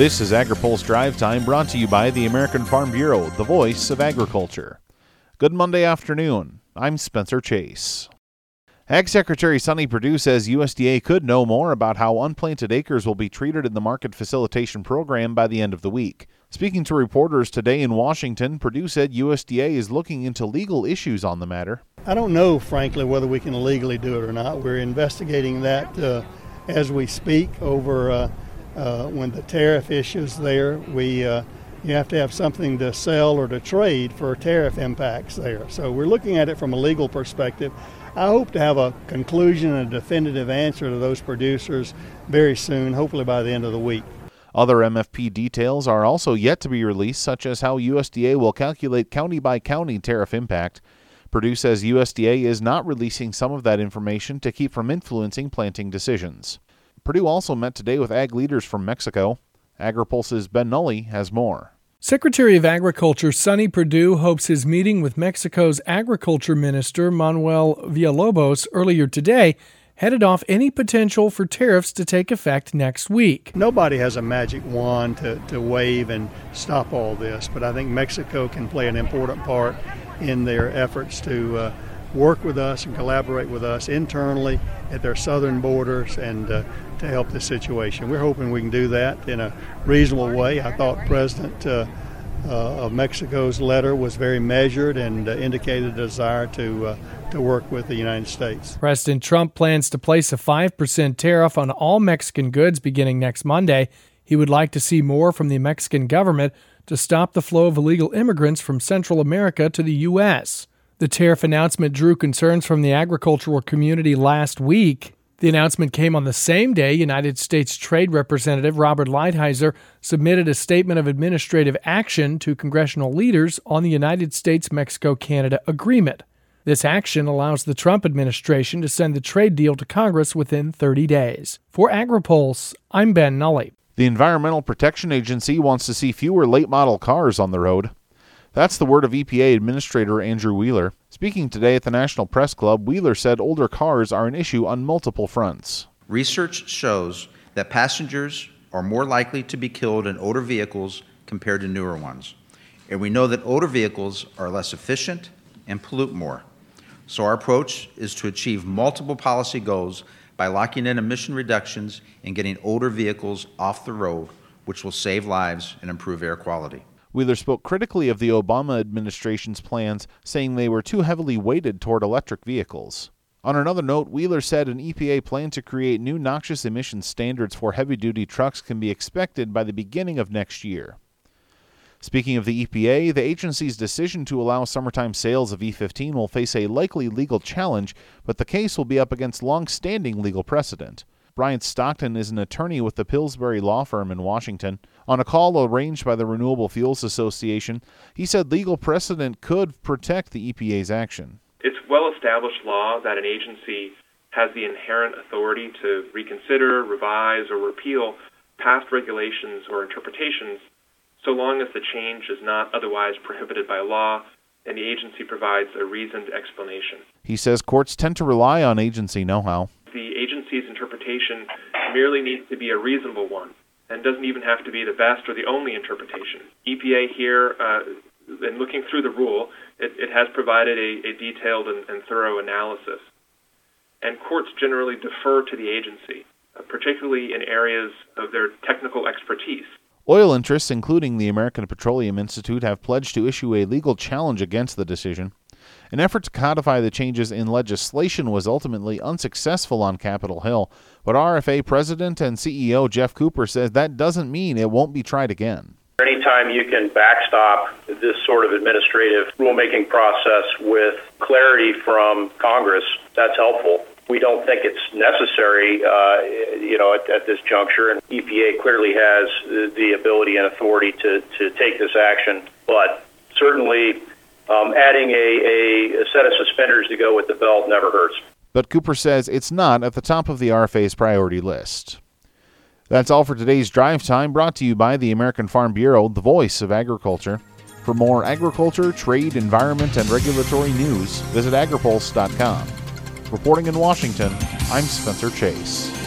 This is AgriPulse Drive Time brought to you by the American Farm Bureau, the voice of agriculture. Good Monday afternoon. I'm Spencer Chase. Ag Secretary Sonny Perdue says USDA could know more about how unplanted acres will be treated in the market facilitation program by the end of the week. Speaking to reporters today in Washington, Perdue said USDA is looking into legal issues on the matter. I don't know, frankly, whether we can legally do it or not. We're investigating that uh, as we speak over uh, uh, when the tariff issues there. We uh, you have to have something to sell or to trade for tariff impacts there. So we're looking at it from a legal perspective. I hope to have a conclusion and a definitive answer to those producers very soon, hopefully by the end of the week. Other MFP details are also yet to be released, such as how USDA will calculate county by county tariff impact. Perdue says USDA is not releasing some of that information to keep from influencing planting decisions. Perdue also met today with ag leaders from Mexico. AgriPulse's Ben Nuelle has more. Secretary of Agriculture Sonny Perdue hopes his meeting with Mexico's Agriculture Minister Manuel Villalobos earlier today headed off any potential for tariffs to take effect next week. Nobody has a magic wand to, to wave and stop all this, but I think Mexico can play an important part in their efforts to uh, work with us and collaborate with us internally at their southern borders and uh, to help the situation. We're hoping we can do that in a reasonable way. I thought President uh, uh, of Mexico's letter was very measured and uh, indicated a desire to uh, to work with the United States. President Trump plans to place a 5% tariff on all Mexican goods beginning next Monday. He would like to see more from the Mexican government to stop the flow of illegal immigrants from Central America to the U.S. The tariff announcement drew concerns from the agricultural community last week. The announcement came on the same day United States Trade Representative Robert Lighthizer submitted a statement of administrative action to congressional leaders on the United States Mexico Canada agreement. This action allows the Trump administration to send the trade deal to Congress within 30 days. For AgriPulse, I'm Ben Nuelle. The Environmental Protection Agency wants to see fewer late model cars on the road. That's the word of EPA Administrator Andrew Wheeler. Speaking today at the National Press Club, Wheeler said older cars are an issue on multiple fronts. Research shows that passengers are more likely to be killed in older vehicles compared to newer ones. And we know that older vehicles are less efficient and pollute more. So, our approach is to achieve multiple policy goals by locking in emission reductions and getting older vehicles off the road, which will save lives and improve air quality. Wheeler spoke critically of the Obama administration's plans, saying they were too heavily weighted toward electric vehicles. On another note, Wheeler said an EPA plan to create new noxious emission standards for heavy duty trucks can be expected by the beginning of next year. Speaking of the EPA, the agency's decision to allow summertime sales of E15 will face a likely legal challenge, but the case will be up against long standing legal precedent. Brian Stockton is an attorney with the Pillsbury Law Firm in Washington. On a call arranged by the Renewable Fuels Association, he said legal precedent could protect the EPA's action. It's well established law that an agency has the inherent authority to reconsider, revise, or repeal past regulations or interpretations so long as the change is not otherwise prohibited by law and the agency provides a reasoned explanation. He says courts tend to rely on agency know how interpretation merely needs to be a reasonable one and doesn't even have to be the best or the only interpretation. EPA here, uh, in looking through the rule, it, it has provided a, a detailed and, and, thorough analysis. And courts generally defer to the agency, uh, particularly in areas of their technical expertise. Oil interests, including the American Petroleum Institute, have pledged to issue a legal challenge against the decision. An effort to codify the changes in legislation was ultimately unsuccessful on Capitol Hill, but RFA President and CEO Geoff Cooper says that doesn't mean it won't be tried again. Anytime you can backstop this sort of administrative rulemaking process with clarity from Congress, that's helpful. We don't think it's necessary, uh, you know, at, at, this juncture. And EPA clearly has the ability and authority to, to take this action, but certainly um, adding a, a, a set of suspenders to go with the belt never hurts. But Cooper says it's not at the top of the RFA's priority list. That's all for today's Drive Time, brought to you by the American Farm Bureau, the voice of agriculture. For more agriculture, trade, environment, and regulatory news, visit agripulse.com. Reporting in Washington, I'm Spencer Chase.